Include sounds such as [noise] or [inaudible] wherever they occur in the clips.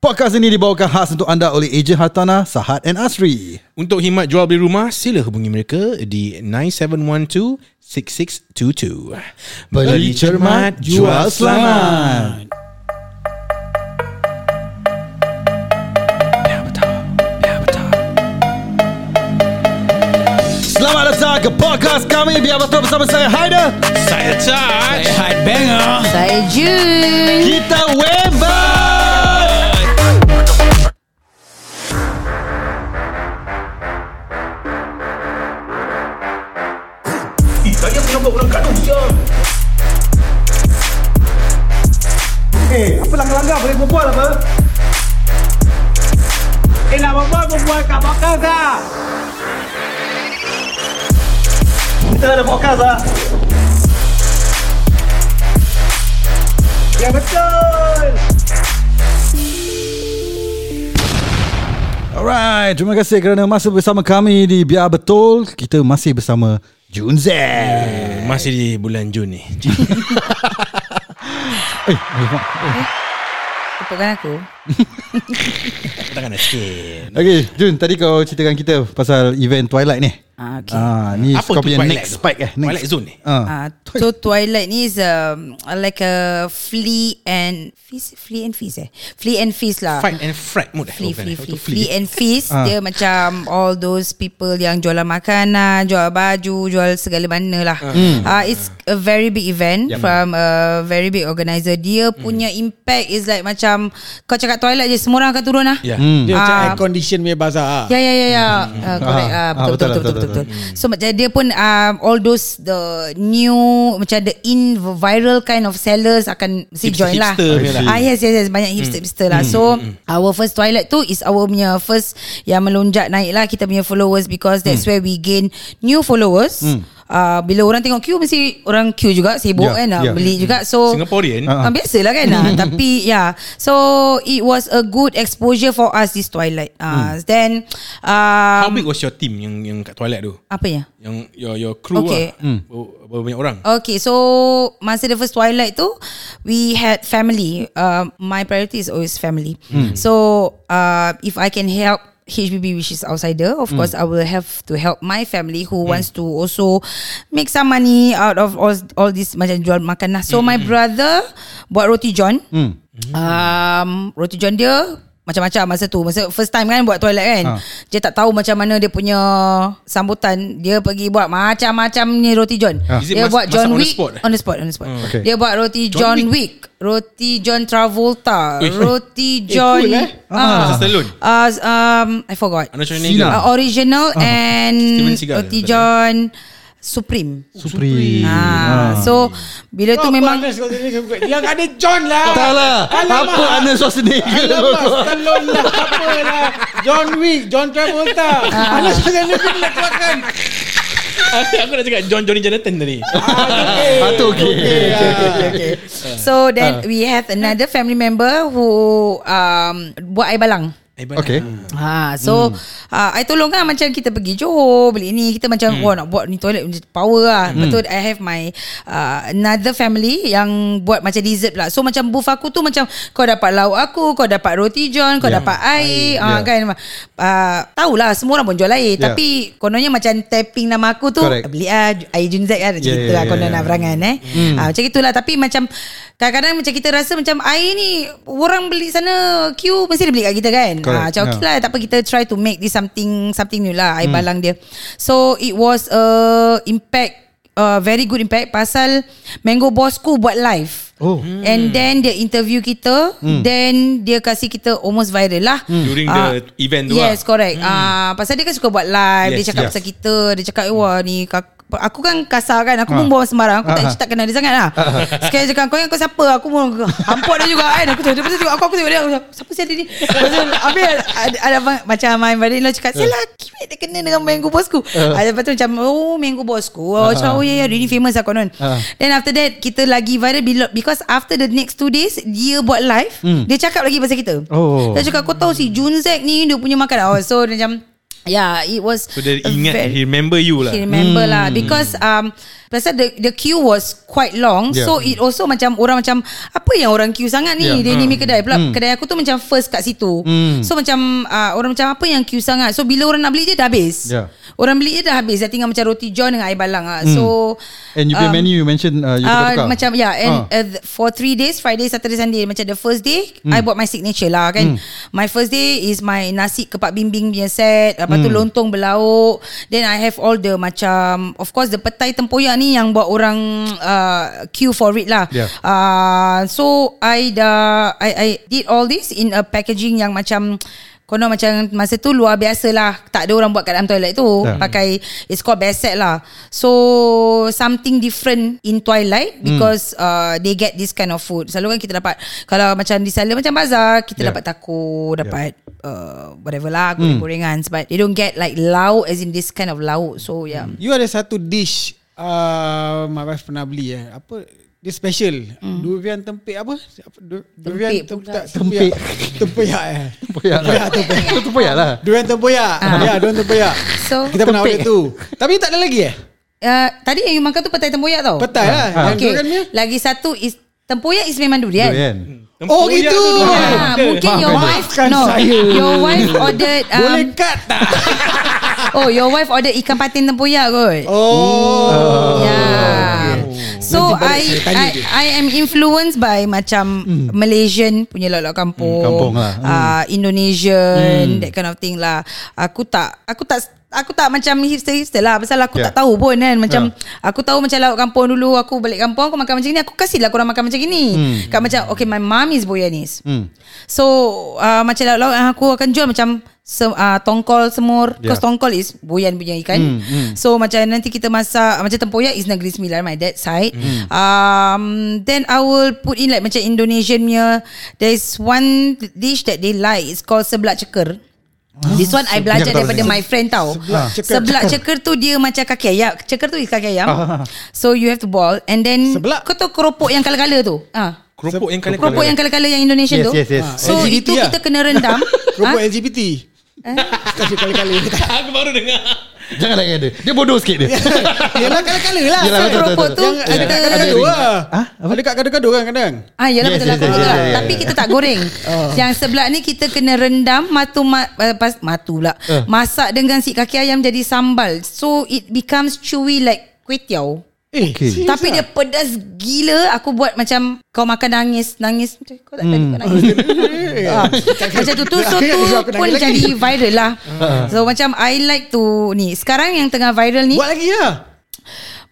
Podcast ini dibawakan khas untuk anda oleh ejen hartanah Sahat and Asri. Untuk khidmat jual beli rumah, sila hubungi mereka di 9712-6622. Beli cermat, jual selamat. Ya. Ya. Selamat datang ke podcast kami Biar Betul bersama saya Haider. Saya Taj. Hot banger Saya Jun Kita Eh, apa langgar-langgar boleh berbual apa? Eh, nak berbual, berbual kat podcast lah. Kita ada podcast lah. Ya, betul. Alright, terima kasih kerana masuk bersama kami di Biar Betul. Kita masih bersama Jun Z. Masih di bulan Jun ni. [laughs] Eh, eh, mak. Tepukkan aku Tangan sikit. Okay, Jun, tadi kau ceritakan kita pasal event Twilight ni. Ah, okay. Ah, ni Apa kau tu punya Twilight next tu? spike eh. Next. Twilight Zone ni? Ah. Ah, so Twilight ni is um, like a flea and feast, flea and feast eh, flea and feast lah. Fight and fright mood. eh? Flea, Oh, flea, flea, Itu flea and feast Ah. Dia macam All those people Yang jualan makanan Jual baju Jual segala mana lah uh, It's a very big event From a very big organizer Dia punya impact Is like macam Kau cakap Twilight je Semua orang akan turun lah Ya. Dia macam Ah. air condition punya bazar Ya ya ya ya. Uh, correct. Ah, Ah, ah, betul, betul, betul, betul, betul, betul, betul, So macam dia pun um, all those the new macam the in viral kind of sellers akan Hipster- join lah. lah. Ah yes yes yes. Banyak hipster hipster lah. So our first Twilight tu is our punya first yang melonjak naik lah. Kita punya followers because that's where we gain new followers. Uh, bila orang tengok queue mesti orang queue juga sibuk Yeah, kan nak yeah. beli juga so Singaporean. Ah. Ah, biasalah kan ah, [laughs] Tapi yeah So it was a good exposure for us This Twilight uh, Then um, How big was your team yang yang kat toilet tu? Apa ya Yang your your crew Okay. lah. Berapa, berapa banyak orang? Okay so Masa the first Twilight tu We had family uh, My priority is always family So uh, If I can help HBB which is outsider Of course I will have to help my family Who wants to also Make some money Out of all, all this Macam jual makan lah. So my brother Buat roti john. Um, Roti john dia macam-macam masa tu Masa first time kan Buat toilet kan Ha. Dia tak tahu macam mana Dia punya Sambutan Dia pergi buat Macam-macam ni roti john Ha. Dia mas- buat John on the Wick spot? On the spot On the spot Okay. Dia buat roti John John, Wick. Roti John Travolta Ui. Roti John cool, eh? Masa Stallone? uh, um, I forgot uh, Original And Steven Seagal. Roti John Supreme Supreme. Ah, So Bila tu memang Yang ada John lah Tak lah. Alamak. Apa Arnold Schwarzenegger? Alamak [laughs] Stallone lah Apa lah John Wick John Travolta Ah. Anak saya lebih nak keluarkan Aku nak cakap John Johnny Jonathan tadi. Ah, tu okay. So then we have another family member who um, buat air balang. Okay. Ha, so hmm. uh, I tolong kan macam kita pergi Johor beli ni kita macam hmm. wah nak buat ni toilet power lah. Hmm. Betul I have my uh, another family yang buat macam dessert pula. So macam booth aku tu macam kau dapat lauk aku, kau dapat roti john, kau Yeah. dapat air, ah Yeah. kan. Uh, tahulah semua orang pun jual air Yeah. tapi kononnya macam tapping nama aku tu Correct. beli ah air Junzek kan macam Yeah, yeah, yeah, gitu lah yeah, konon yeah. nak berangan eh. Hmm. Ah, macam itulah tapi macam kadang-kadang macam kita rasa macam air ni orang beli sana queue mesti dia beli kat kita kan. Correct. Ah, macam okay Yeah. lah tak apa kita try to make this something something new lah air balang dia. So it was a impact uh, very good impact pasal Mango Bosku buat live. Oh. And then dia interview kita Then dia kasih kita almost viral lah During Ah, the event tu Yes lah. correct Ah, Pasal dia kan suka buat live Yes, Dia cakap yes. pasal kita Dia cakap wah ni kak, Aku kan kasar kan Aku pun Ah. bawa sembarang. Aku tak, Ah. tak kenal dia sangat lah. Sekali dia cakap Kau yang kau siapa? Aku pun Hampuk dia juga kan. Aku tengok tengok aku Aku tengok dia. Aku cakap, Siapa sih dia ni? Habis ada, ada abang- Macam my brother-in-law cakap Saya lelaki weh, Dia kena dengan mango bosku. Ah, Lepas tu macam Oh mango bosku. Oh cakap oh ya ya Dia ni famous lah konon. Ah. Then after that Kita lagi viral Because after the next two days Dia buat live. Dia cakap lagi pasal kita. Oh. Dia cakap kau tahu si Junzek ni Dia punya makan oh, So dia macam Yeah, it was So dia a ingat very- He remember you lah. He remember lah. Because um Pasal the the queue was quite long Yeah. So it also macam Orang macam Apa yang orang queue sangat ni? Yeah. Dia ni mi kedai. Pula kedai aku tu macam First kat situ. So macam uh, Orang macam apa yang queue sangat? So bila orang nak beli je dah habis. Yeah. Orang beli je dah habis. Dah tinggal macam roti john Dengan air balang ah. So And you um, menu you mentioned uh, you Uh, tukar-tukar. macam yeah and Ah. uh, for three days Friday Saturday Sunday macam the first day I buat my signature lah kan. My first day is my nasi kepak bimbing punya set lepas tu lontong berlauk then I have all the macam of course the petai tempoyak ni yang buat orang uh, queue for it lah. Yeah. uh, so I dah I, I did all this in a packaging yang macam Konon macam masa tu luar biasa lah. Tak ada orang buat kat dalam toilet tu. Yeah. Pakai It's called beset lah. So Something different In Twilight Because uh, They get this kind of food. Selalu kan kita dapat Kalau macam di sana Macam bazar Kita Yeah. dapat taco Dapat uh, Whatever lah Goreng-gorengan. But they don't get like Lauk as in this kind of lauk. So yeah. You ada satu dish uh, My wife pernah beli eh. Apa Dia special. Durian tempik apa? Apa? Du- Durian Hmm. Tempik. pula. Tempoyak. Tempoyak eh. Tempoyak lah. Itu tempoyak lah. Durian tempoyak. Ya durian tempoyak. So Kita pernah Tempik. order tu. Tapi tak ada lagi eh? Uh, Tadi yang you makan tu Petai tempoyak tau. Petai lah. Yang Okay. Lagi satu is Tempoyak is memang durian, Durian. Oh gitu. Ah, mungkin your wife Maafkan no, saya. your wife ordered um, Boleh cut tak [laughs] Oh your wife ordered ikan patin tempoyak kot Oh Yeah. So balik I saya tanya I, dia. I am influenced by macam Malaysian punya lok-lok kampung, Hmm, kampung lah. Uh, Indonesian that kind of thing lah. Aku tak aku tak aku tak macam hipster-hipster lah pasal aku Yeah. tak tahu pun kan macam Yeah. aku tahu macam lauk kampung dulu aku balik kampung aku makan macam ni aku kasihlah korang makan macam gini. Kan macam okay my mom is Boyanese. Hmm. So uh, macam lauk-lauk yang aku akan jual macam se, uh, tongkol semur Yeah. Because tongkol is Boyan punya ikan Hmm, hmm. So macam nanti kita masak Macam tempoyak is Negeri Sembilan My dad side Hmm. um, Then I will put in like Macam Indonesian punya There's one dish that they like It's called seblak ceker This one I belajar daripada my friend tau Seblak ceker. Seblak ceker tu dia macam kaki ayam Ceker tu is kaki ayam Ah. So you have to boil And then Seblak? Kau tahu keropok yang kala-kala tu ah. Keropok yang kali Keropok yang kala-kala yang Indonesian Yes, tu yes, yes. So LGBT itu lah. kita kena rendam [laughs] Keropok Ah? LGBT Kasih kali-kali [laughs] Aku baru dengar. Jangan nak dia. Dia bodoh sikit dia. [laughs] Yelah kali-kali lah Yelah, betul, Keropok betul, tu Yang ada kat gaduh lah Ah, apa? Ada kat gaduh-gaduh kan kadang Ah, yalah Yes, betul yes, lah yes, yes, yes, yes, Tapi kita tak goreng. Yang sebelah ni kita kena rendam matu ma, uh, pas matu pula. Eh. Masak dengan si kaki ayam jadi sambal. So it becomes chewy like kuih tiaw. Eh Okay. Tapi ah? dia pedas gila. Aku buat macam Kau makan nangis Nangis. Kau tak tadi kau nangis. [laughs] Ah, Macam tu tu So tu pun jadi viral lah. So macam I like to Ni Sekarang yang tengah viral ni Buat lagi lah.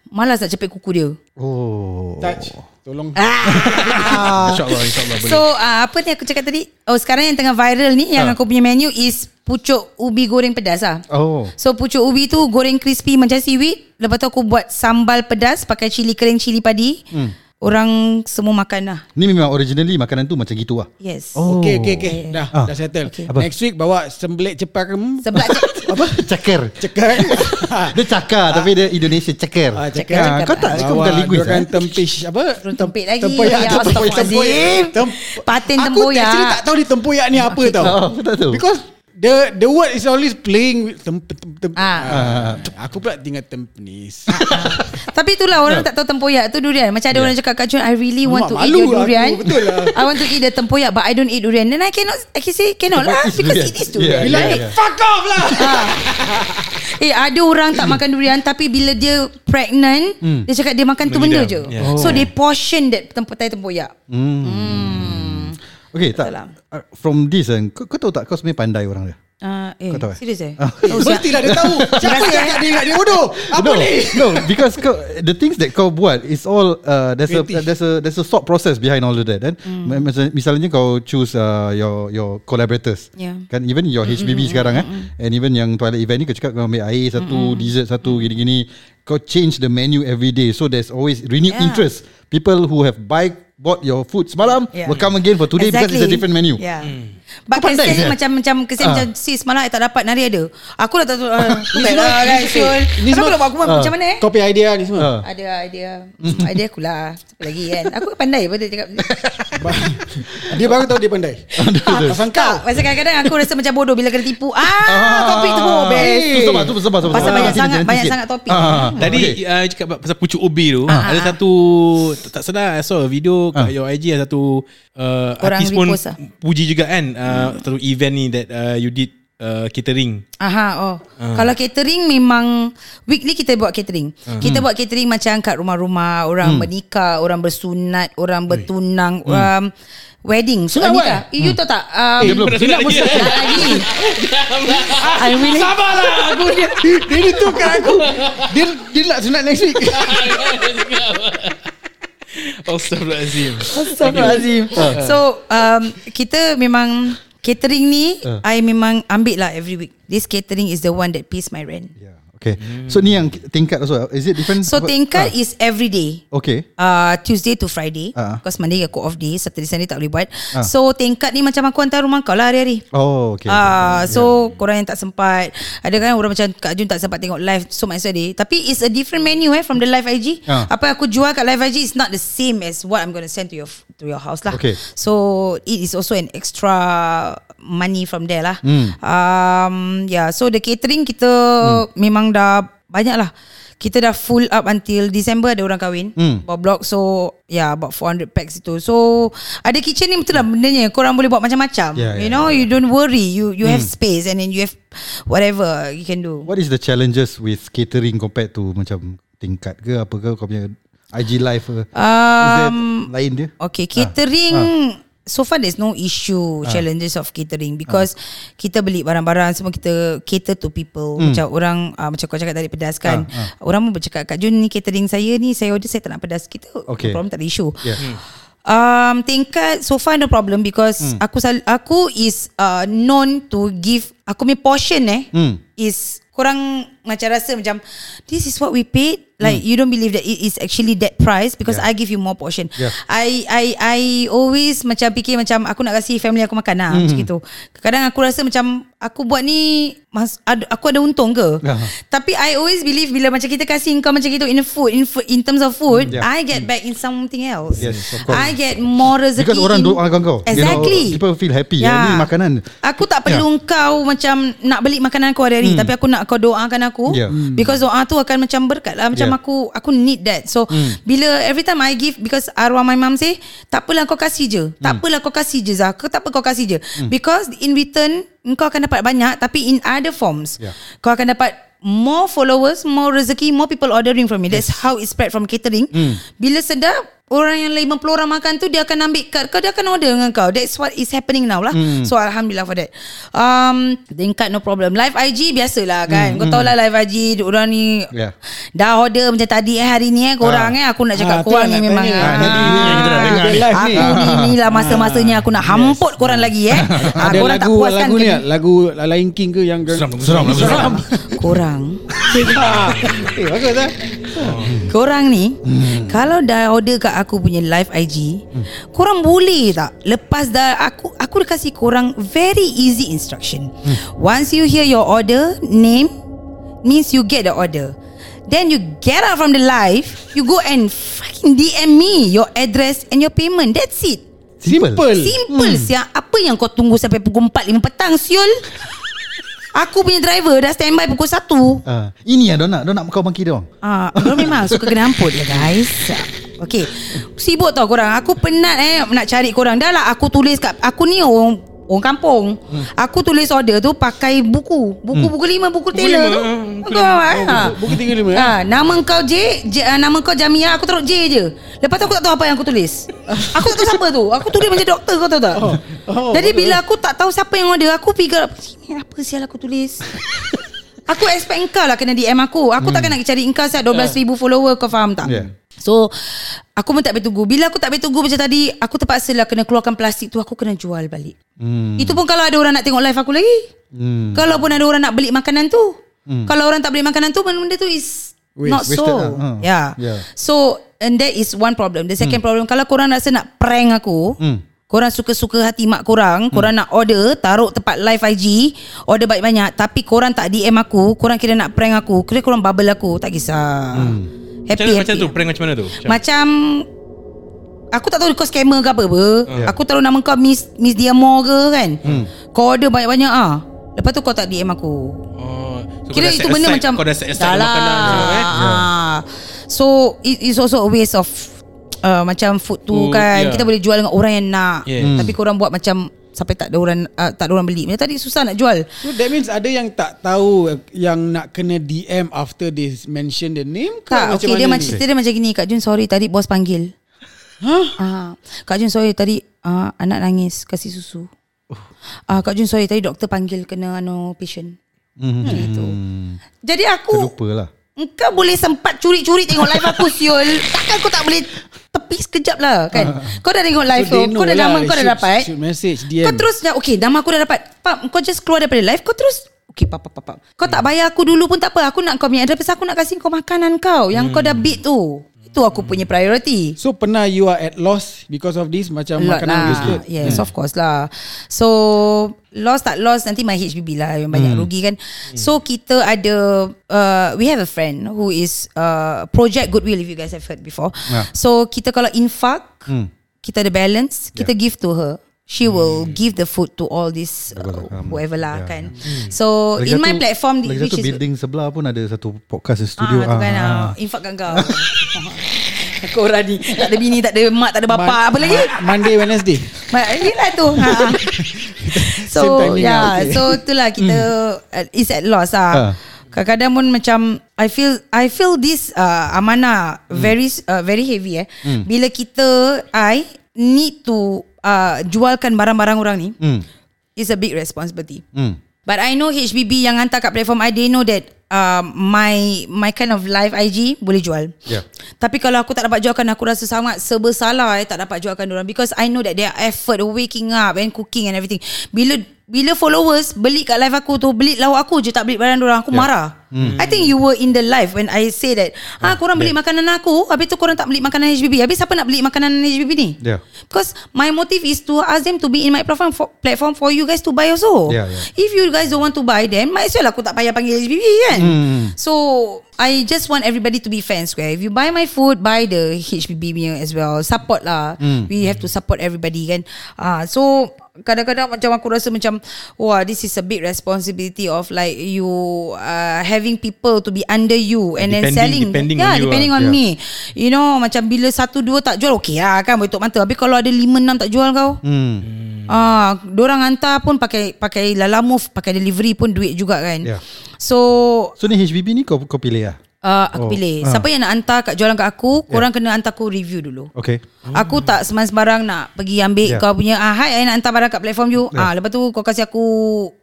Malas nak cepit kuku dia. Oh. Touch. Tolong. [laughs] InsyaAllah, insyaAllah boleh. So uh, apa ni aku cakap tadi? Oh sekarang yang tengah viral ni Yang Ah. aku punya menu is Pucuk ubi goreng pedas lah Oh. So pucuk ubi tu goreng crispy macam seaweed Lepas tu aku buat sambal pedas Pakai cili kering cili padi Hmm. Orang semua makan lah Ni memang originally makanan tu macam gitu lah. Yes Oh. Okay okay okay Dah Ah. dah settle Okay. Apa? Next week bawa sembelit cepak Sebelah [laughs] Apa? Ceker. Cekar [laughs] Dia cakar tapi dia Indonesia ceker. Ah, Ceker, ceker. Kau tak kau bukan linguist Kan eh? tempis Apa Tempik lagi. Tempoyak Ya, Tempoyak Astaghfirullahaladzim. Tem- Patin Aku tempoyak. actually tak tahu ni tempoyak ni apa tau Oh, aku tak tahu. Because The the word is always playing with tem, tem, tem, Ah. ah. Aku pula tinggal tempenis Tapi itulah orang tak tahu tempoyak tu durian. Macam ada orang cakap Kak Jun, I really want to Alamak, eat your aku, durian. betul lah. [laughs] I want to eat the tempoyak but I don't eat durian. Then I cannot, I can say cannot lah because durian. it is Yeah, durian. Bila yeah, ni yeah. Fuck off lah Eh ada orang tak makan durian Tapi bila dia pregnant Hmm. Dia cakap dia makan tu benda je yeah. So they portion that tempat tempoyak Hmm. Okay tak lah. uh, From this kan kau, kau tahu tak Kau sebenarnya pandai orang dia uh, Eh Kau tahu eh? serius eh Ah. oh, siap. Mestilah dia tahu [laughs] Siapa kasih, cakap eh. dia ingat dia bodoh Apa no, ni No because kau, The things that kau buat Is all uh, There's a. There's a There's a thought process Behind all of that kan mm. Misalnya, kau choose uh, Your your collaborators Yeah. Kan even your HBB sekarang kan And even yang Twilight event ni Kau cakap kau ambil air satu Dessert satu Gini-gini Kau change the menu every day So there's always Renewed Yeah. interest People who have bike bought your food semalam Yeah. will come again for today because it's a different menu. Yeah. But Kau pandai kesian ke? macam macam kesian Ah. macam sis malam I tak dapat nari ada. Aku dah tak tahu. Uh, Baiklah guys. [laughs] Syul. Ni Aku semua- nak buat aku buat macam mana eh? Punya idea ni semua. Ah. Ada idea. idea aku lah. Siapa lagi kan? Aku pandai pada cakap. [laughs] Dia baru tahu dia pandai. Pasal kau. pasal kadang-kadang aku rasa macam bodoh bila kena tipu. Ah, topik tu oh, best. Tu sebab tu sebab sebab. Pasal banyak sangat banyak sangat topik. Tadi uh, cakap pasal pucuk ubi tu Ada satu Tak, tak sedar I saw a video Kat Ah. your IG Ada satu uh, Orang Artis pun lah. Puji juga kan uh, Satu event ni That uh, you did uh, Catering Aha, oh. Kalau catering memang weekly kita buat catering. Kita buat catering macam kat rumah-rumah orang menikah, orang bersunat, orang bertunang, um, wedding. Sunat nikah. Eh, you tahu tak? Um, Eh, belum. Sunat lagi Tak lagi. [laughs] I really Sabarlah aku dia, dia ni tukar aku. Dia dia nak sunat next week. [laughs] Astaghfirullahaladzim Astagfirullahalazim. So um, kita memang catering ni Uh. I memang ambil lah every week. This catering is the one that pays my rent. Yeah. Okay. So ni yang tingkat also is it different? So tingkat Ah. is every day. Okay. uh, Tuesday to Friday Ah. Because Monday aku off day Saturday Sunday tak boleh buat Ah. So tingkat ni macam aku hantar rumah kau lah hari-hari Oh, okay. Ah, so korang yang tak sempat Ada kan orang macam Kak Jun tak sempat tengok live So might as well day Tapi it's a different menu eh From the live IG Ah. Apa yang aku jual kat live IG Is not the same as What I'm going to send to your To your house lah Okay. So it is also an extra Money from there lah Hmm. um, Yeah So the catering kita Memang dah Banyak lah. Kita dah full up until December ada orang kahwin Hmm. Bawa blok So Yeah about 400 packs itu. So Ada kitchen ni betul lah bendanya Korang boleh buat macam-macam. Yeah, You yeah, know You don't worry. You you have Hmm. space And then you have Whatever You can do. What is the challenges with catering compared to macam tingkat ke apa ke? Kau punya IG live ke? is Um, lain dia? Okay catering So far there's no issue Challenges of catering Because Kita beli barang-barang Semua kita Cater to people. Macam orang uh, Macam kau cakap tadi pedas kan? Orang pun bercakap Kak Jun ni catering saya ni Saya order saya tak nak pedas. Kita Okay. no problem tak ada issue. Yeah. Um, tingkat so far no problem because aku sal- aku is uh, known to give aku punya portion eh Hmm. is korang macam rasa macam this is what we paid like you don't believe that it is actually that price because Hmm. Yeah. I give you more portion. Yeah. I I I always macam fikir macam aku nak kasi family aku makan lah Hmm. macam gitu. Kadang aku rasa macam aku buat ni mas, ad, aku ada untung ke? Yeah. Tapi I always believe bila macam kita kasi kau macam gitu in food in food, in terms of food, Yeah. I get back in something else. Yes. I get more rezeki. Because orang in- doakan kau. You know, Exactly. people feel happy. Yeah. Ni makanan. Aku tak perlu yeah. kau macam nak beli makanan aku hari-hari hmm. tapi aku nak kau doakan aku Yeah. Hmm. because doa tu akan macam berkat lah macam Yeah. aku aku need that. So hmm. bila every time I give because arwah my mom say tak apalah kau kasih je. Tak Hmm. apalah kau kasih je Zah. Kau tak apa kau kasih je. Because in return kau akan dapat banyak tapi in other forms. Yeah. Kau akan dapat more followers, more rezeki, more people ordering from me. That's how it spread from catering. Hmm. Bila sedap Orang yang 50 orang makan tu Dia akan ambil kad kau Dia akan order dengan kau. That's what is happening now lah. Hmm. So Alhamdulillah for that. Um, Tingkat no problem. Live IG biasalah kan. Kau tahu lah live IG Orang ni Hmm. Yeah. Dah order macam tadi eh Hari ni eh Korang eh. Aku nak Ah, cakap tu korang lah ni nak memang tanya. ah, Ah. Live ni. Aku ni ni lah masa-masanya Aku nak hamput korang lagi eh. [laughs] Ah, Ada Korang tak lagu puas kan lagu ni tak? Lagu Lion King ke yang Seram Seram [laughs] lah Seram. Korang. [laughs] Eh bagus lah Korang ni Kalau dah order kat aku punya live IG Korang boleh tak Lepas dah Aku aku dah kasih korang Very easy instruction. Once you hear your order Name Means you get the order. Then you get out from the live You go and Fucking DM me Your address And your payment. That's it. Simple. Simple hmm. siap Apa yang kau tunggu Sampai pukul 4 5 petang Siul Aku punya driver Dah standby pukul 1 Ah, ini yang dia nak, dia nak kau bangkit dia orang. Ah, uh, memang suka kena hamput ya guys. Okay Sibuk tau korang. Aku penat eh Nak cari korang. Dah lah aku tulis kat Aku ni orang Orang kampung. Hmm. Aku tulis order tu Pakai buku. Buku-buku lima Buku Taylor lima, tu. ah, Buku apa ha. Buku 35 eh Ha, nama kau J, J uh, Nama kau Jamia Aku taruh J je. Lepas tu aku tak tahu apa yang aku tulis. Aku tak tahu siapa tu. Aku tulis macam doktor kau tahu tak? Oh, Jadi bila aku tak tahu siapa yang order Aku Ini apa sial aku tulis? [laughs] Aku expect kau lah Kena DM aku. Aku takkan nak cari kau Siap 12,000 follower Kau faham tak? Yeah. So Aku pun tak boleh tunggu Bila aku tak boleh tunggu macam tadi Aku terpaksa lah Kena keluarkan plastik tu Aku kena jual balik Hmm. Itu pun kalau ada orang nak tengok live aku lagi Hmm. Kalau pun ada orang nak beli makanan tu Kalau orang tak beli makanan tu Benda-benda tu is Waste. Not so lah. Ha. Yeah. Yeah. So and that is one problem. The second problem kalau korang rasa nak prank aku, Hmm. Korang suka-suka hati mak korang, korang nak order, taruh tempat live IG, order banyak-banyak tapi korang tak DM aku, korang kira nak prank aku, kira korang bubble aku, tak kisah. Macam, Happy, macam happy. tu Prank macam mana tu Macam, Macam Aku tak tahu kau scammer ke apa apa. Yeah. Aku taruh nama kau Miss Miss Diamore ke kan. Kau order banyak-banyak ah. Lepas tu kau tak DM aku. oh, so Kira itu benda aside- macam Kau dah set aside lah. makanan semua eh Ah. So it is also a waste of uh, macam food tu Food, kan. yeah. Kita boleh jual dengan orang yang nak. Yeah. Tapi korang buat macam sampai tak ada orang uh, tak ada orang beli. Macam tadi susah nak jual. So that means ada yang tak tahu yang nak kena DM after they mention the name ke Tak, macam okay, dia mana macam ni? cerita dia macam gini. Kak Jun sorry tadi bos panggil. Hah? Ah, Kak Jun sorry tadi uh, anak nangis kasih susu. Ah, Kak Jun sorry tadi doktor panggil kena anu patient. Hmm. Gitu. Jadi aku Terlupa lah. Engkau boleh sempat curi-curi tengok live aku siul. Takkan kau tak boleh tepi sekejap lah kan. [laughs] Kau dah tengok live So tu. know Kau dah lah, nama kau dah shoot- dapat. shoot message, DM. Kau terus dah okay nama aku dah dapat. Pak kau just keluar daripada live kau terus Okay pap pap pap, pap. Kau tak bayar aku dulu pun tak apa. Aku nak kau punya address aku nak kasih kau makanan kau yang kau dah beat tu. Itu aku punya priority. So pernah you are at loss because of this macam Lot makanan lah. wasted. Yes, of course lah. So loss tak loss nanti my HBB lah yang banyak rugi kan. So kita ada uh, we have a friend who is uh, Project Goodwill if you guys have heard before. Yeah. So kita kalau infak Hmm. kita ada balance, kita give to her. She will give the food to all this uh, whoever lah yeah. kan. So Lagi in my satu- platform Lagi which satu is building sebelah pun ada satu podcast studio. Ah, tu kan ah. Infakkan kau. [laughs] Korang ni Tak ada bini Tak ada mak Tak ada bapa Mon- Apa lagi Mon- Monday Wednesday. Ma- Inilah tu ha. [laughs] So yeah lah, okay. So itulah kita uh, Is at loss Ah. lah Kadang-kadang pun macam I feel I feel this uh, Amanah Very uh, very heavy eh Bila kita I Need to uh, Jualkan barang-barang orang ni Hmm. It's a big responsibility Hmm. But I know HBB yang hantar kat platform I They know that uh, My My kind of live IG Boleh jual Yeah. Tapi kalau aku tak dapat jualkan Aku rasa sangat Sebersalah eh Tak dapat jualkan orang Because I know that Their effort Waking up And cooking and everything Bila Bila followers Beli kat live aku tu Beli lauk aku je Tak beli barang orang Aku Yeah. marah I think you were in the live When I say that Ah, korang beli makanan aku Habis tu korang tak beli makanan HBB Habis siapa nak beli makanan HBB ni Yeah. Because my motive is to ask them to be in my platform for, platform for you guys to buy also. Yeah, yeah. If you guys don't want to buy them, might as well aku tak payah panggil HBB kan. Hmm. So I just want everybody to be fair and square. If you buy my food, buy the HBB as well. Support lah. Hmm. We have to support everybody kan. Ah, so kadang-kadang macam aku rasa macam wah this is a big responsibility of like you uh, having people to be under you and then Depending- selling depending yeah on you depending lah. on Yeah. me you know macam bila satu dua tak jual okey lah kan boleh tutup mata tapi kalau ada lima enam tak jual kau Hmm. Ah, dorang hantar pun pakai pakai Lalamove, pakai delivery pun duit juga kan. Yeah. So So ni HBB ni kau kau pilih lah? Uh, aku Oh, pilih. ah. Siapa yang nak hantar kat jualan kat aku, korang kena hantar aku review dulu. Okay. Aku tak sembarang nak pergi ambil Yeah. kau punya ah hai I nak hantar barang kat platform you. Ah lepas tu kau kasih aku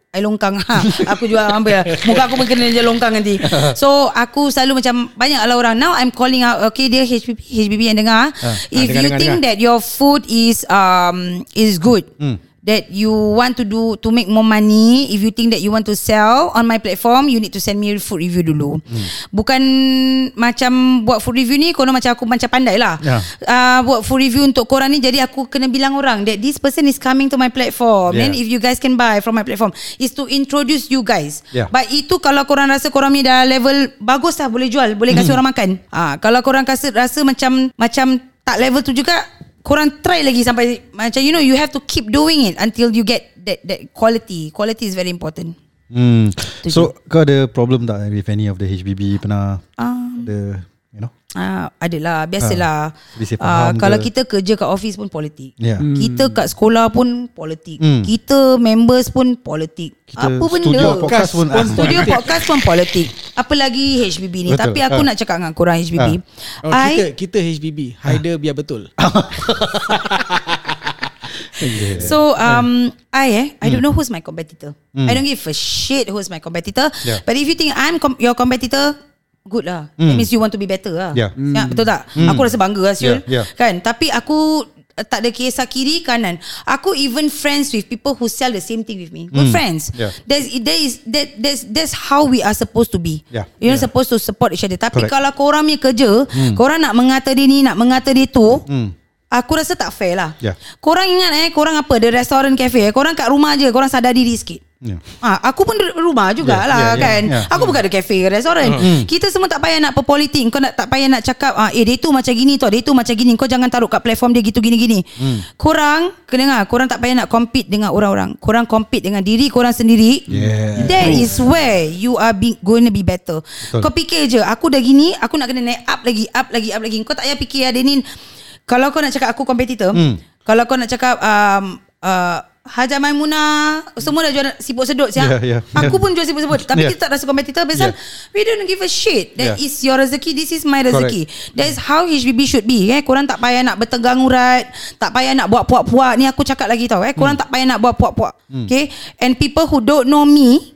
air longkang. Ha, [laughs] aku jual ambil. Muka aku pun kena je longkang nanti. [laughs] So aku selalu macam banyak lah orang now I'm calling out okay dia HBB HBB yang dengar. If dengar, you dengar, think dengar. that your food is um is good. That you want to do to make more money If you think that you want to sell On my platform You need to send me food review dulu. Bukan Macam Buat food review ni Kono macam aku Macam pandai lah. Ya. uh, buat full review untuk korang ni jadi aku kena bilang orang that this person is coming to my platform. Yeah. then if you guys can buy from my platform is to introduce you guys. Yeah. but itu kalau korang rasa korang ni dah level bagus lah boleh jual boleh kasih orang makan. Ah kalau korang rasa rasa macam macam tak level tu juga korang try lagi sampai macam you know you have to keep doing it until you get that that quality quality is very important Hmm. So kau ada problem tak with any of the HBB pernah Ah. ada you know? Ah, adalah biasalah. Ah, faham kalau ke? kita kerja kat office pun politik. Ya. Hmm. Kita kat sekolah pun politik. Hmm. Kita members pun politik. Kita Apa benda? studio podcast pun ah. Studio podcast pun politik. Apa lagi HBB ni? Betul. Tapi aku Ah. nak cakap dengan korang HBB. Oh, kita I kita HBB, Haider biar betul. [laughs] So um I eh I don't know who's my competitor. I don't give a shit who's my competitor. Yeah. But if you think I'm com- your competitor, good lah. That means you want to be better lah. Yeah. Ya, betul tak? Aku rasa bangga lah Syul. Yeah, yeah. Kan? Tapi aku tak ada kisah kiri kanan. Aku even friends with people who sell the same thing with me. Good friends. Yeah. There's there is that that's that's how we are supposed to be. Yeah. You know supposed to support each other. Tapi Correct. kalau korang punya kerja, korang nak mengata dia ni, nak mengata dia tu, Aku rasa tak fair lah Yeah. Korang ingat eh Korang apa The restaurant cafe eh Korang kat rumah je Korang sadar diri sikit Yeah. Ha, aku pun duduk rumah Yeah, jugalah yeah, yeah, kan. yeah. Aku bukan ada kafe ke restoran. Kita semua tak payah nak berpolitik. Kau nak tak payah nak cakap ah eh dia tu macam gini tau, dia tu macam gini. Kau jangan taruh kat platform dia gitu gini gini. Korang kena dengar, korang tak payah nak compete dengan orang-orang. Korang compete dengan diri korang sendiri. Yeah. That is where you are be, going to be better. Betul. Kau fikir je, aku dah gini, aku nak kena naik up lagi, up lagi, up lagi. Kau tak payah fikir ada ni kalau kau nak cakap aku kompetitor, Hmm. kalau kau nak cakap um, uh, Hajar Maimunah Semua dah jual siput sedut siap. Yeah, yeah, Aku yeah. pun jual siput sedut Tapi Yeah. kita tak rasa kompetitor Pasal we don't give a shit That Yeah. is your rezeki This is my rezeki That is how HBB should be eh. Korang tak payah nak bertegang urat Tak payah nak buat puak-puak Ni aku cakap lagi tau eh. Korang tak payah nak buat puak-puak Okay And people who don't know me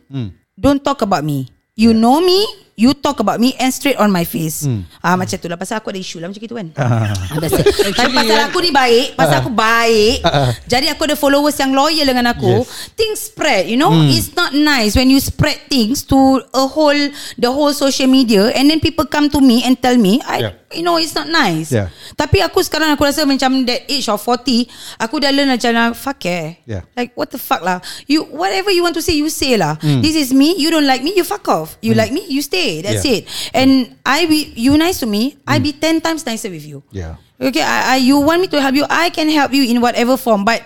Don't talk about me You know me You talk about me And straight on my face. Ah, Macam tu lah. Pasal aku ada isu lah Macam itu kan. Ah. Ah. [laughs] Tapi pasal aku ni baik Pasal aku baik Jadi aku ada followers yang loyal dengan aku Yes. Things spread You know? It's not nice When you spread things To a whole The whole social media And then people come to me And tell me I, Yeah. You know it's not nice. Yeah. Tapi aku sekarang Aku rasa macam That age of 40 Aku dah learn macam ah, Fuck eh. Yeah. Like what the fuck lah. You Whatever you want to say You say lah. This is me You don't like me You fuck off. You like me You stay That's Yeah. it And I be You nice to me I be 10 times nicer with you Yeah. Okay, I, I, you want me to help you, I can help you in whatever form, but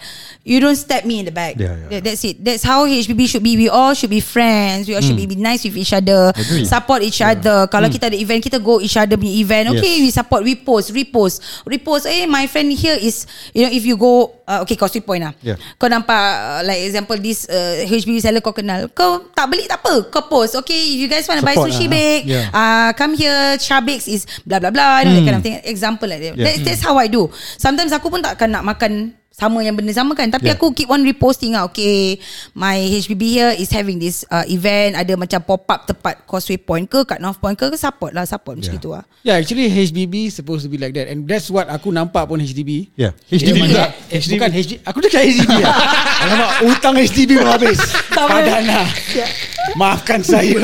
you don't stab me in the back. Yeah, yeah. That, that's it. That's how HBB should be. We all should be friends. We all should be, be nice with each other, Agree. support each other. Kalau kita ada event, kita go each other punya event. Okay, Yes. we support, we post, repost, repost. Eh, my friend here is, you know, if you go, uh, okay, kau sweet point lah. Yeah. Kau nampak, uh, like example, this uh, HBB seller kau kenal. Kau tak beli tak apa. Kau post. Okay, if you guys want to buy sushi lah. bake, Yeah. uh, come here, Chabix is blah blah blah. You know, that kind of thing. Example like that. Yeah. That's, that's how I do. Sometimes aku pun takkan nak makan sama yang benda sama kan tapi Yeah. aku keep on reposting ah okay my HBB here is having this uh, event ada macam pop up tepat Causeway Point ke kat North Point ke, ke support lah support macam Yeah. gitu lah Yeah, actually HDB supposed to be like that, and that's what aku nampak pun HDB. Yeah. HDB macam- juga. eh, Bukan HDB. Aku cakap HDB lah. [laughs] Alamak, utang HDB belum habis. Padahlah. [laughs] Maafkan saya.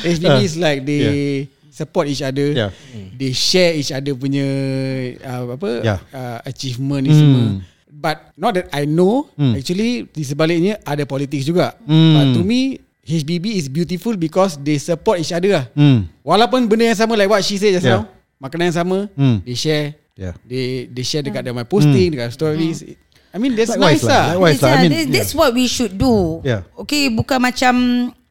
HDB is like they support each other. Yeah. They share each other punya uh, apa Yeah. uh, achievement ni semua. But not that I know, Hmm. actually di sebaliknya ada politics juga. Hmm. But to me HBB is beautiful because they support each other lah. Hmm. Walaupun benda yang sama like what she said just Yeah. now, makanan yang sama, Hmm. they share. Yeah. They they share dekat my posting, dekat stories. I mean that's Likewise nice lah, lah. likewise. Yes, lah, I yeah, mean, that's, that's what we should do Yeah. okay bukan macam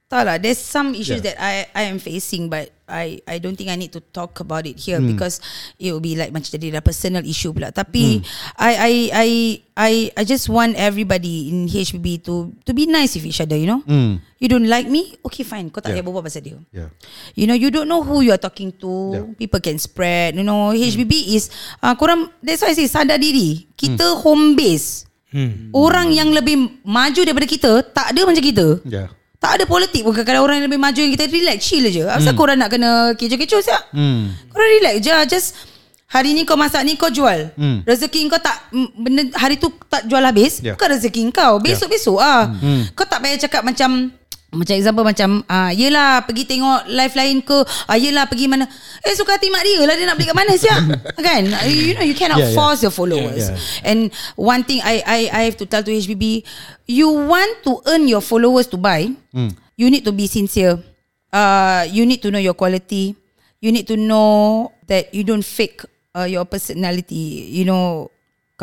tak lah there's some issues Yeah. that I I am facing but I I don't think I need to talk about it here Hmm. because it will be like macam jadi dah personal issue pula tapi Hmm. I I I I I just want everybody in HBB to to be nice with each other you know Hmm. you don't like me okay fine kau tak Yeah. payah berbual pasal dia Yeah. You know, you don't know who you are talking to. Yeah. People can spread. You know, HBB is uh, korang. That's why I say sadar diri. Kita home base. Orang yang lebih maju daripada kita tak ada macam kita. Yeah. Tak ada politik pun kadang orang yang lebih maju yang kita relax chill je. Asal korang nak kena kecoh-kecoh siap? Hmm. Korang relax je just Hari ni kau masak ni kau jual Hmm. Rezeki kau tak benda Hari tu tak jual habis Yeah. Bukan rezeki kau Besok-besok ah. Kau tak payah cakap macam macam example macam ah yelah pergi tengok live lain ke ah yelah pergi mana. Eh suka hati mak dia lah dia nak beli kat mana siap? [laughs] Kan? You know you cannot Yeah, yeah. force your followers Yeah, and one thing I I I have to tell to HBB you want to earn your followers to buy you need to be sincere. Uh you need to know your quality. You need to know that you don't fake uh, your personality. You know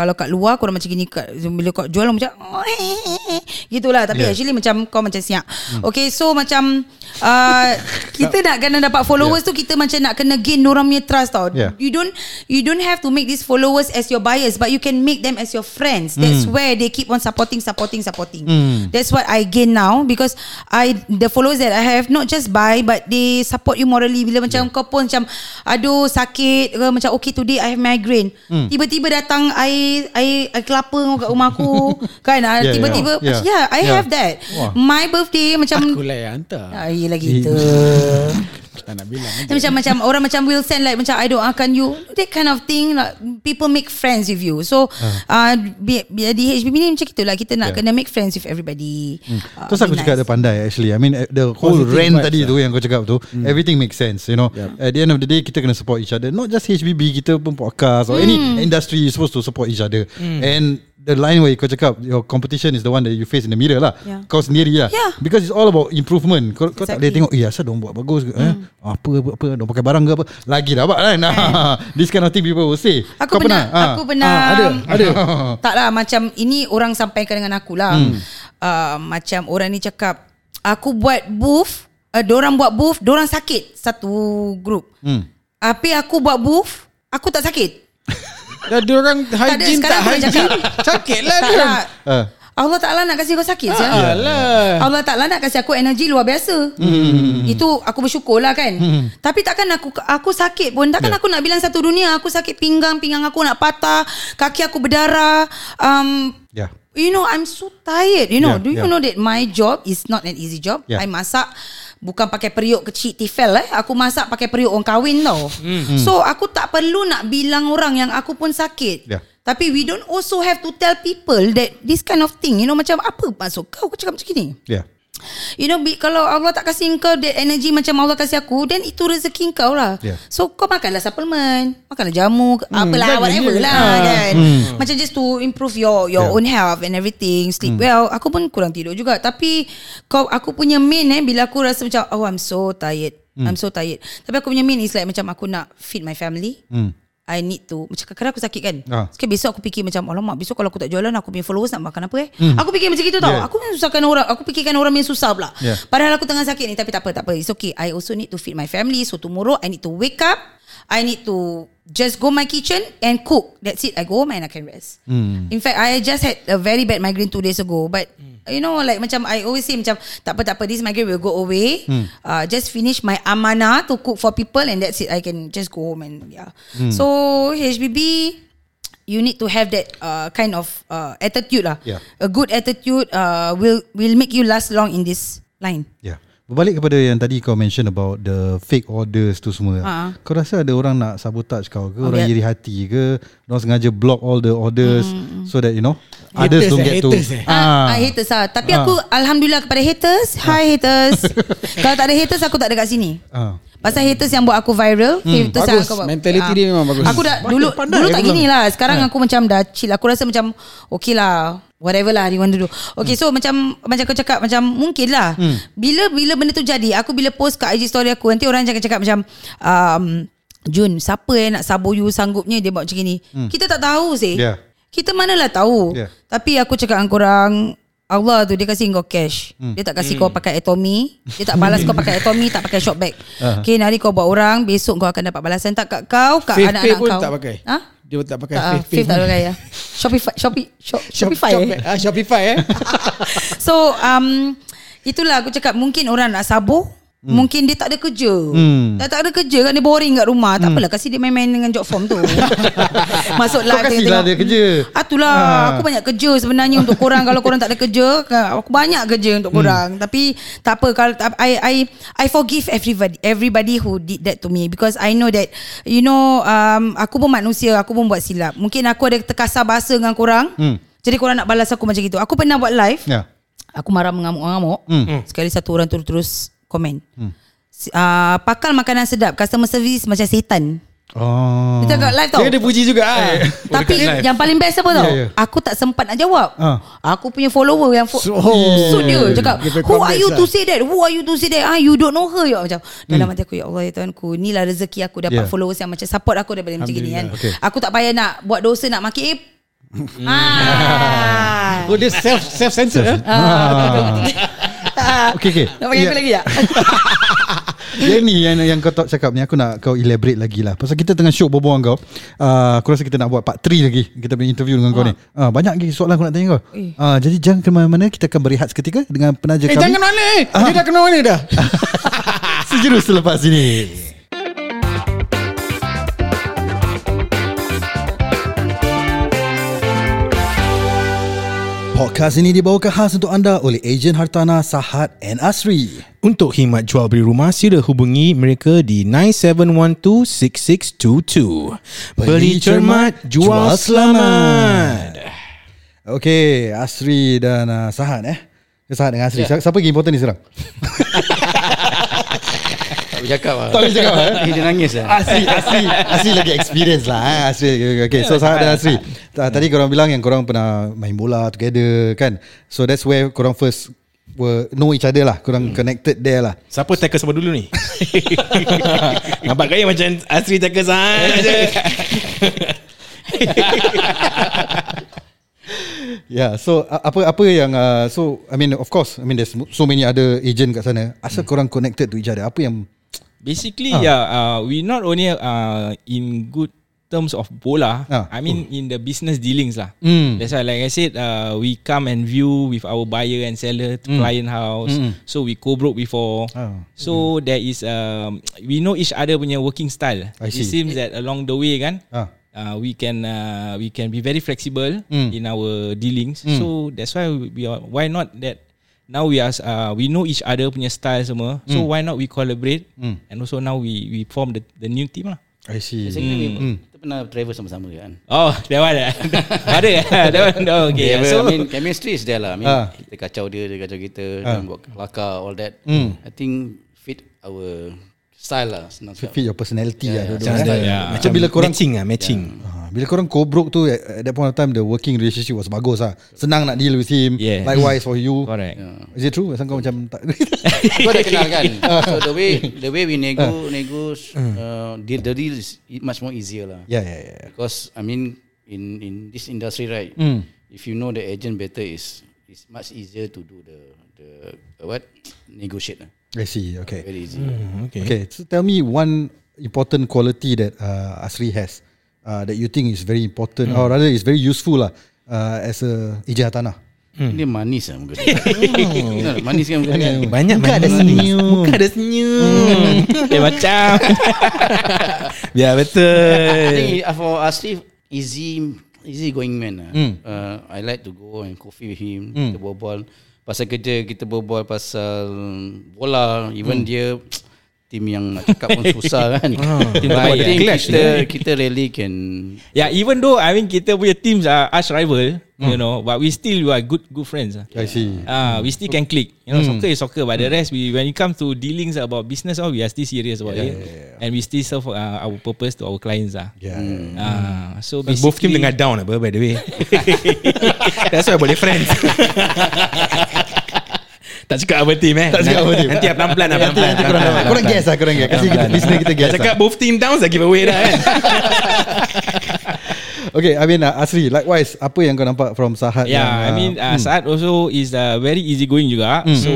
kalau kat luar korang macam gini kat, bila kau jual macam gitulah. Tapi Yeah. actually macam kau macam siap okay so macam uh, kita nak kena dapat followers tu kita macam nak kena gain orang punya trust tau. Yeah. you don't you don't have to make these followers as your buyers but you can make them as your friends. That's where they keep on supporting supporting supporting. That's what I gain now because I the followers that I have not just buy but they support you morally. Bila macam kau pun macam aduh sakit ke? Macam okay today I have migraine. Tiba-tiba datang air air, air kelapa kat rumah aku [laughs] kan ah, Yeah, tiba-tiba yeah. yeah, I Yeah. have that Wah. my birthday macam Aku lah yang hantar. Ah, yelah gitu [laughs] Tak nak bilang macam macam orang macam will send like macam I doakan you? That kind of thing like people make friends with you. So uh, bi- bi- di HBB ni macam itulah kita nak Yeah. kena make friends with everybody. Uh, Terus aku be cakap dia nice. pandai actually. I mean eh, the whole Positive rant vibes tadi lah. tu yang kau cakap tu everything makes sense you know. Yup. at the end of the day kita kena support each other. Not just HBB kita pun podcast or any industry you supposed to support each other. And the line where kau cakap your competition is the one that you face in the mirror lah Yeah. kau sendiri lah Yeah. because it's all about improvement kau, kau tak boleh Exactly. tengok eh asal diorang buat bagus ke eh? apa apa apa diorang pakai barang ke apa lagi dapat kan [laughs] this kind of thing people will say Aku kau pernah, Ah. aku pernah Ah, ada, ada. [laughs] tak lah macam ini orang sampaikan dengan aku lah. Hmm. Uh, macam orang ni cakap aku buat booth, uh, orang buat booth, orang sakit satu group. Hmm. Tapi aku buat booth, aku tak sakit. [laughs] Dah Tak ada, hygiene tak nak hygiene. Sakit lah tak dia lah. Ah. Allah Ta'ala nak kasih kau sakit. Ah, Alah Allah Ta'ala nak kasih aku energi luar biasa. Hmm. Itu aku bersyukur lah kan. Hmm. Tapi takkan aku aku sakit pun. Takkan Yeah. aku nak bilang satu dunia aku sakit pinggang, pinggang aku nak patah, kaki aku berdarah. Um, yeah You know, I'm so tired. You know, Yeah, do you yeah. know that my job is not an easy job? Yeah. I masak bukan pakai periuk kecil tifel eh. Aku masak pakai periuk orang kahwin tau. Hmm. So aku tak perlu nak bilang orang yang aku pun sakit. Yeah. Tapi we don't also have to tell people that this kind of thing, you know, macam apa maksud kau? Kau cakap macam ni. yeah You know, be, kalau Allah tak kasih kau that energy macam Allah kasih aku, then itu rezeki kau lah. Yeah. So kau makanlah suplemen, makanlah jamu, hmm, apalah whatever je. lah Ah. kan. Macam just to improve your your Yeah. own health and everything, sleep well. Aku pun kurang tidur juga. Tapi kau aku punya main eh bila aku rasa macam oh I'm so tired. I'm so tired. Tapi aku punya main is like macam aku nak feed my family. hmm. I need to. Macam kadang-kadang aku sakit kan. Ah. Sekali besok aku fikir macam Alamak besok kalau aku tak jualan Aku punya followers nak makan apa eh? Aku fikir macam itu tau. Yeah. Aku susahkan orang Aku fikirkan orang yang susah pula. Yeah. Padahal aku tengah sakit ni Tapi tak apa tak apa. It's okay. I also need to feed my family So tomorrow I need to wake up I need to Just go my kitchen And cook That's it I go home and I can rest Hmm. In fact I just had A very bad migraine Two days ago But You know like macam I always say macam Tak apa tak apa This migraine will go away uh, Just finish my amanah To cook for people And that's it I can just go home and yeah So HBB You need to have that uh, kind of uh, attitude lah. Yeah. A good attitude uh, will will make you last long in this line. Yeah. Berbalik kepada yang tadi kau mention about the fake orders tu semua. Ha. Kau rasa ada orang nak sabotage kau ke? Oh, orang biar- iri hati ke? Orang sengaja block all the orders so that you know Haters others don't eh, get to. haters eh. Ah. haters lah. Tapi aku alhamdulillah kepada haters. Hi haters. [laughs] Kalau tak ada haters aku tak ada kat sini. Ah. Pasal haters yang buat aku viral Haters yang Bagus. aku buat- Mentality Ah. dia memang bagus. Aku dah dulu Pandai Dulu tak gini lah Sekarang aku macam dah chill Aku rasa macam Okay lah Whatever lah you want to do. Okay so macam Macam kau cakap Macam mungkin lah. Bila bila benda tu jadi Aku bila post kat IG story aku Nanti orang jangan cakap macam um, Jun Siapa yang nak sabo you Sanggupnya? Dia buat macam ni Kita tak tahu sih. Yeah. Kita manalah tahu. Yeah. Tapi aku cakap dengan korang Allah tu dia kasih kau cash. Dia tak kasih kau pakai Atomy. Dia tak balas kau pakai Atomy, tak pakai shop bag. Ah. Okay, hari kau buat orang, besok kau akan dapat balasan tak kat kau, kat Fave anak-anak pay pun kau. tak pakai. Ha? Dia pun tak pakai Tak, ah, Fave pay tak pun. pakai ya. Shopify, Shopee, Shop, Shop- Shopify. Shop- eh? ah, Shopify eh. [laughs] So, um, itulah aku cakap mungkin orang nak sabu. Hmm. Mungkin dia tak ada kerja. Hmm. Dah tak ada kerja kan Dia boring kat rumah. Tak apalah Kasih dia main-main dengan job form tu. [laughs] Masuk live Kau kasihlah dia kerja. Ah itulah. Aku banyak kerja sebenarnya Untuk korang. Kalau korang tak ada kerja kan, Aku banyak kerja untuk korang. Tapi Tak apa kalau tak- I I I forgive everybody Everybody who did that to me. Because I know that You know um, Aku pun manusia Aku pun buat silap. Mungkin aku ada terkasar bahasa dengan korang. Hmm. Jadi korang nak balas aku macam gitu. Aku pernah buat live. Yeah. Aku marah mengamuk-ngamuk. Hmm. Sekali satu orang terus-terus komen Si- uh, Pakal makanan sedap Customer service macam setan Oh. Kita kat live tau Dia ada puji juga ah. Tapi dekat live. yang paling best apa tau Ya, ya. Aku tak sempat nak jawab Ah. Aku punya follower yang fo- So- Suit dia Cakap Dia Who are you lah." to say that Who are you to say that ah, You don't know her ya. Macam Dalam hati aku Ya Allah ya Tuhanku Inilah rezeki aku Dapat Yeah. followers yang macam Support aku daripada macam gini kan Okay. Aku tak payah nak Buat dosa nak maki Ip ah. Oh dia self self censor eh. Ah. [laughs] Okay, okay. Nak panggil aku lagi tak? [laughs] Yang ni yang, yang kau tak cakap ni Aku nak kau elaborate lagi lah. Pasal kita tengah show berbual kau uh, Aku rasa kita nak buat part 3 lagi. Kita punya interview dengan kau ni. Uh, Banyak lagi soalan aku nak tanya kau. Eh. uh, Jadi jangan ke mana-mana Kita akan berehat seketika Dengan penaja Eh kami. jangan mana eh. Dia dah kena mana dah. [laughs] Sejurus selepas ini Podcast ini dibawakan khas untuk anda oleh ejen hartanah Sahat and Asri. Untuk khidmat jual beli rumah, sila hubungi mereka di 9712-6622. Beli cermat, jual selamat. Okey, Asri dan uh, Sahat eh. Sahat dengan Asri. Yeah. Siapa lagi important ni sekarang? [laughs] Tak boleh cakap lah Tak boleh cakap, eh? Eh, Dia nangis lah Asri, Asri, Asri lagi experience lah. Eh? Asri, okay, okay. So Sahat dan Asri. Ta- Tadi korang bilang yang korang pernah main bola together kan. So that's where korang first were know each other lah. Korang connected there lah. Siapa tackle siapa dulu ni? [laughs] Nampak gaya macam Asri tackle je. [laughs] Yeah, so apa apa yang uh, so I mean of course I mean there's so many other agent kat sana. Asal korang connected to each other? Apa yang Basically, Ah. yeah, uh, we not only uh, in good terms of bola. Ah. I mean in the business dealings lah. Mm. That's why, like I said, uh, we come and view with our buyer and seller to client house. Mm. So we co-broke before. Ah. So there is um, we know each other punya working style. I It seems that along the way kan. ah Uh, we can uh, we can be very flexible Mm. in our dealings. So that's why we, we are, why not that now we are uh, we know each other punya style semua. So why not we collaborate Mm. and also now we we form the the new team lah. I see. Basically Hmm. Kita pernah travel sama-sama kan Oh, [laughs] that one eh? [laughs] ada [laughs] that one oh, okay. yeah, so I mean chemistry is there lah I mean Ah. kita kacau dia Dia kacau kita. Dan buat kelakar all that Hmm. I think fit our style lah senang cakap. Fit your personality lah Yeah, dua-dua. macam eh. ada. yeah. Macam bila korang matching ah, matching. Ah, bila korang co-broke tu at, at that point of time the working relationship was bagus lah. Senang nak deal with him. Yeah. Likewise for you. correct. Is it true? Asal kau macam tak [laughs] Kau dah kenal kan [laughs] So the way The way we nego Nego uh, the, the deal is Much more easier lah Yeah, yeah, yeah. Because I mean In in this industry right Mm. If you know the agent better is It's much easier to do the The uh, What Negotiate lah I see. Okay. Very easy Okay. Okay. So tell me one important quality that uh, Asri has uh, that you think is very important or rather is very useful lah uh, as a ejen tanah. Dia [laughs] manis lah muka dia Benar, Manis kan muka dia Banyak Muka ada senyum. Muka ada senyum. [laughs] eh macam [laughs] Biar I betul. think uh, for Asri Easy Easy going man lah Mm. uh, I like to go and coffee with him Mm. Kita berbual Pasal kerja Kita berbual pasal Bola Even dia Tim yang nak cakap pun susah [laughs] kan Tim But I terbaik, think clash kita, kita really can Yeah, even though I mean kita punya teams are arch rival, you know, but we still we are good good friends. ah. I see. Ah, we still can click. You know, soccer is soccer, but the rest we when it comes to dealings about business, oh, we are still serious about it, and we still serve uh, our purpose to our clients. Ah, Yeah. ah, so But both team basically, tengah down apa by the way. [laughs] That's why boleh friends. [laughs] tak cakap apa team eh. Tak cakap apa team. Nanti pelan-pelan lah pelan-pelan. nanti korang, pelan-pelan. korang guess lah, korang guess. Kasi kita, listener kita guess cakap lah. both team down dah giveaway dah kan. Okay, I mean uh, Asri, likewise, apa yang kau nampak from Sahat? yeah, yang, I mean uh, Saad also is uh, very easygoing juga. Mm. So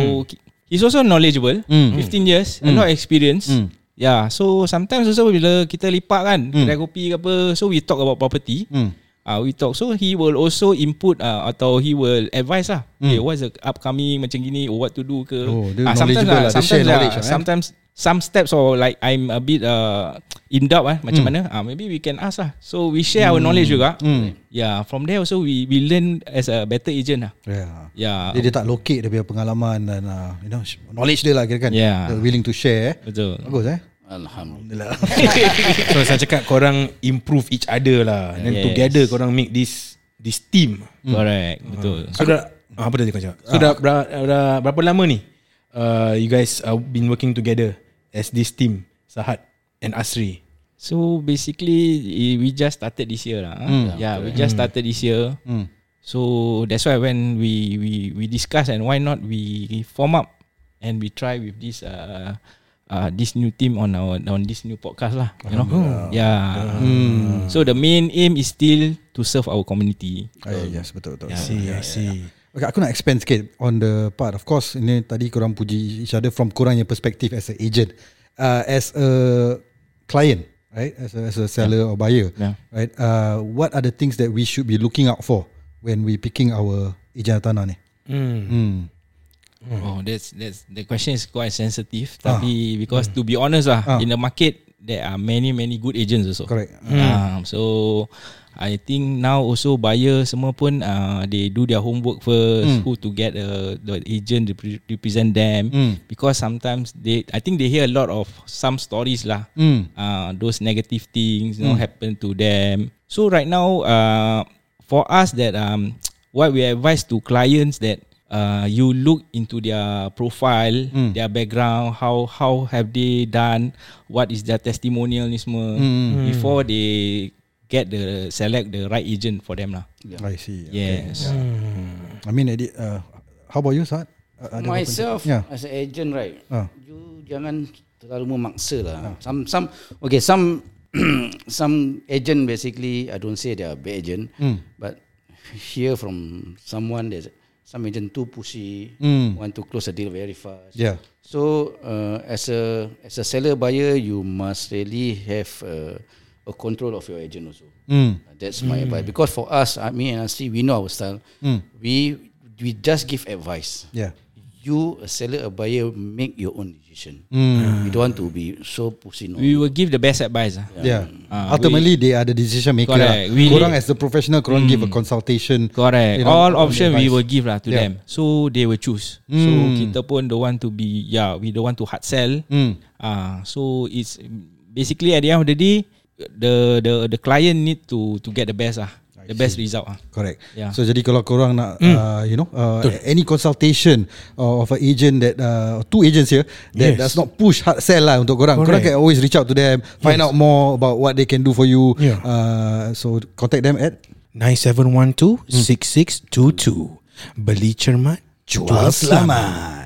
he's also knowledgeable. Mm. 15 years, a Mm. lot of experience. Mm. Yeah, so sometimes also bila kita lipat kan, Mm. kedai kopi ke apa, so we talk about property. Hmm. Uh, we talk so he will also input uh, atau he will advise lah. Mm. Okay, what's the upcoming macam gini or what to do ke. Oh, Ah, sometimes lah, share sometimes knowledge lah, lah, eh. sometimes some steps or like I'm a bit uh, in doubt ah macam Mm. mana. Ah maybe we can ask lah. So we share our knowledge juga. Mm. Yeah, from there also we we learn as a better agent lah. Yeah. Yeah. Dia, dia tak locate dia punya pengalaman dan uh, you know knowledge dia lah kira kan. Yeah. They're willing to share. eh. Betul. Bagus eh. Alhamdulillah. [laughs] So saya cakap korang improve each other lah. And then Yes. together korang make this this team. Correct. Betul. So dah ah, apa tadi kau cakap? So dah, dah, dah berapa lama ni? Uh, you guys uh, been working together as this team Sahat and Asri. So basically we just started this year lah. Mm. Yeah, we just started this year. Hmm. So that's why when we we we discuss and why not we form up and we try with this uh uh this new team on our on this new podcast lah. You know. Yeah. Hmm. So the main aim is still to serve our community. Ah, yes, betul betul. I see, I see. Okay, aku nak expand sikit on the part. Of course, ini tadi korang puji each other from korang yang perspective as a agent. Uh, as a client, right? As a, as a seller or buyer, Yeah. right? Uh, what are the things that we should be looking out for when we picking our agent tanah ni? Hmm. Hmm. Oh, that's that's the question is quite sensitive. Tapi because to be honest lah, Ah. in the market there are many many good agents also. Correct. Um, so I think now also buyer semua pun uh, they do their homework first who to get uh, the agent to pre- represent them because sometimes they I think they hear a lot of some stories lah Mm. uh, those negative things you know happen to them so right now uh, for us that um, what we advise to clients that uh, you look into their profile their background how how have they done what is their testimonial ni semua. Before they get the select the right agent for them lah. I see. yes. I mean, edit, uh, how about you, Saad? Uh, Myself Yeah. as an agent right Ah. You jangan terlalu memaksa lah. Some some Okay some [clears throat] Some agent basically I don't say they are bad agent But Hear from someone that Some agent too pushy Mm. Want to close a deal very fast Yeah. So uh, as a as a seller buyer, you must really have uh, a control of your agent also. Mm. That's my advice. Because for us, I mean, and Asri, we know our style. We we just give advice. Yeah. You a seller, a buyer, make your own decision. Mm. We don't want to be so pushy. No. we will give the best advice lah Yeah. Ah, Ultimately, they are the decision maker. Correct. Lah. We- Korang as the professional, korang give a consultation. Correct. you know, All on option we will give lah to Yeah. them. So they will choose. So kita pun don't want to be yeah, we don't want to hard sell. Mm. Ah, so it's basically at the end of the day, the the the client need to to get the best ah, the best result ah. Correct. Yeah. So jadi kalau korang nak uh, you know uh, any consultation uh, of an agent that uh, two agents here that Yes. does not push hard sell lah untuk korang. Korang Correct. can always reach out to them, find out more about what they can do for you. Yeah. Uh, so contact them at 9712-6622 Beli cermat Jual selamat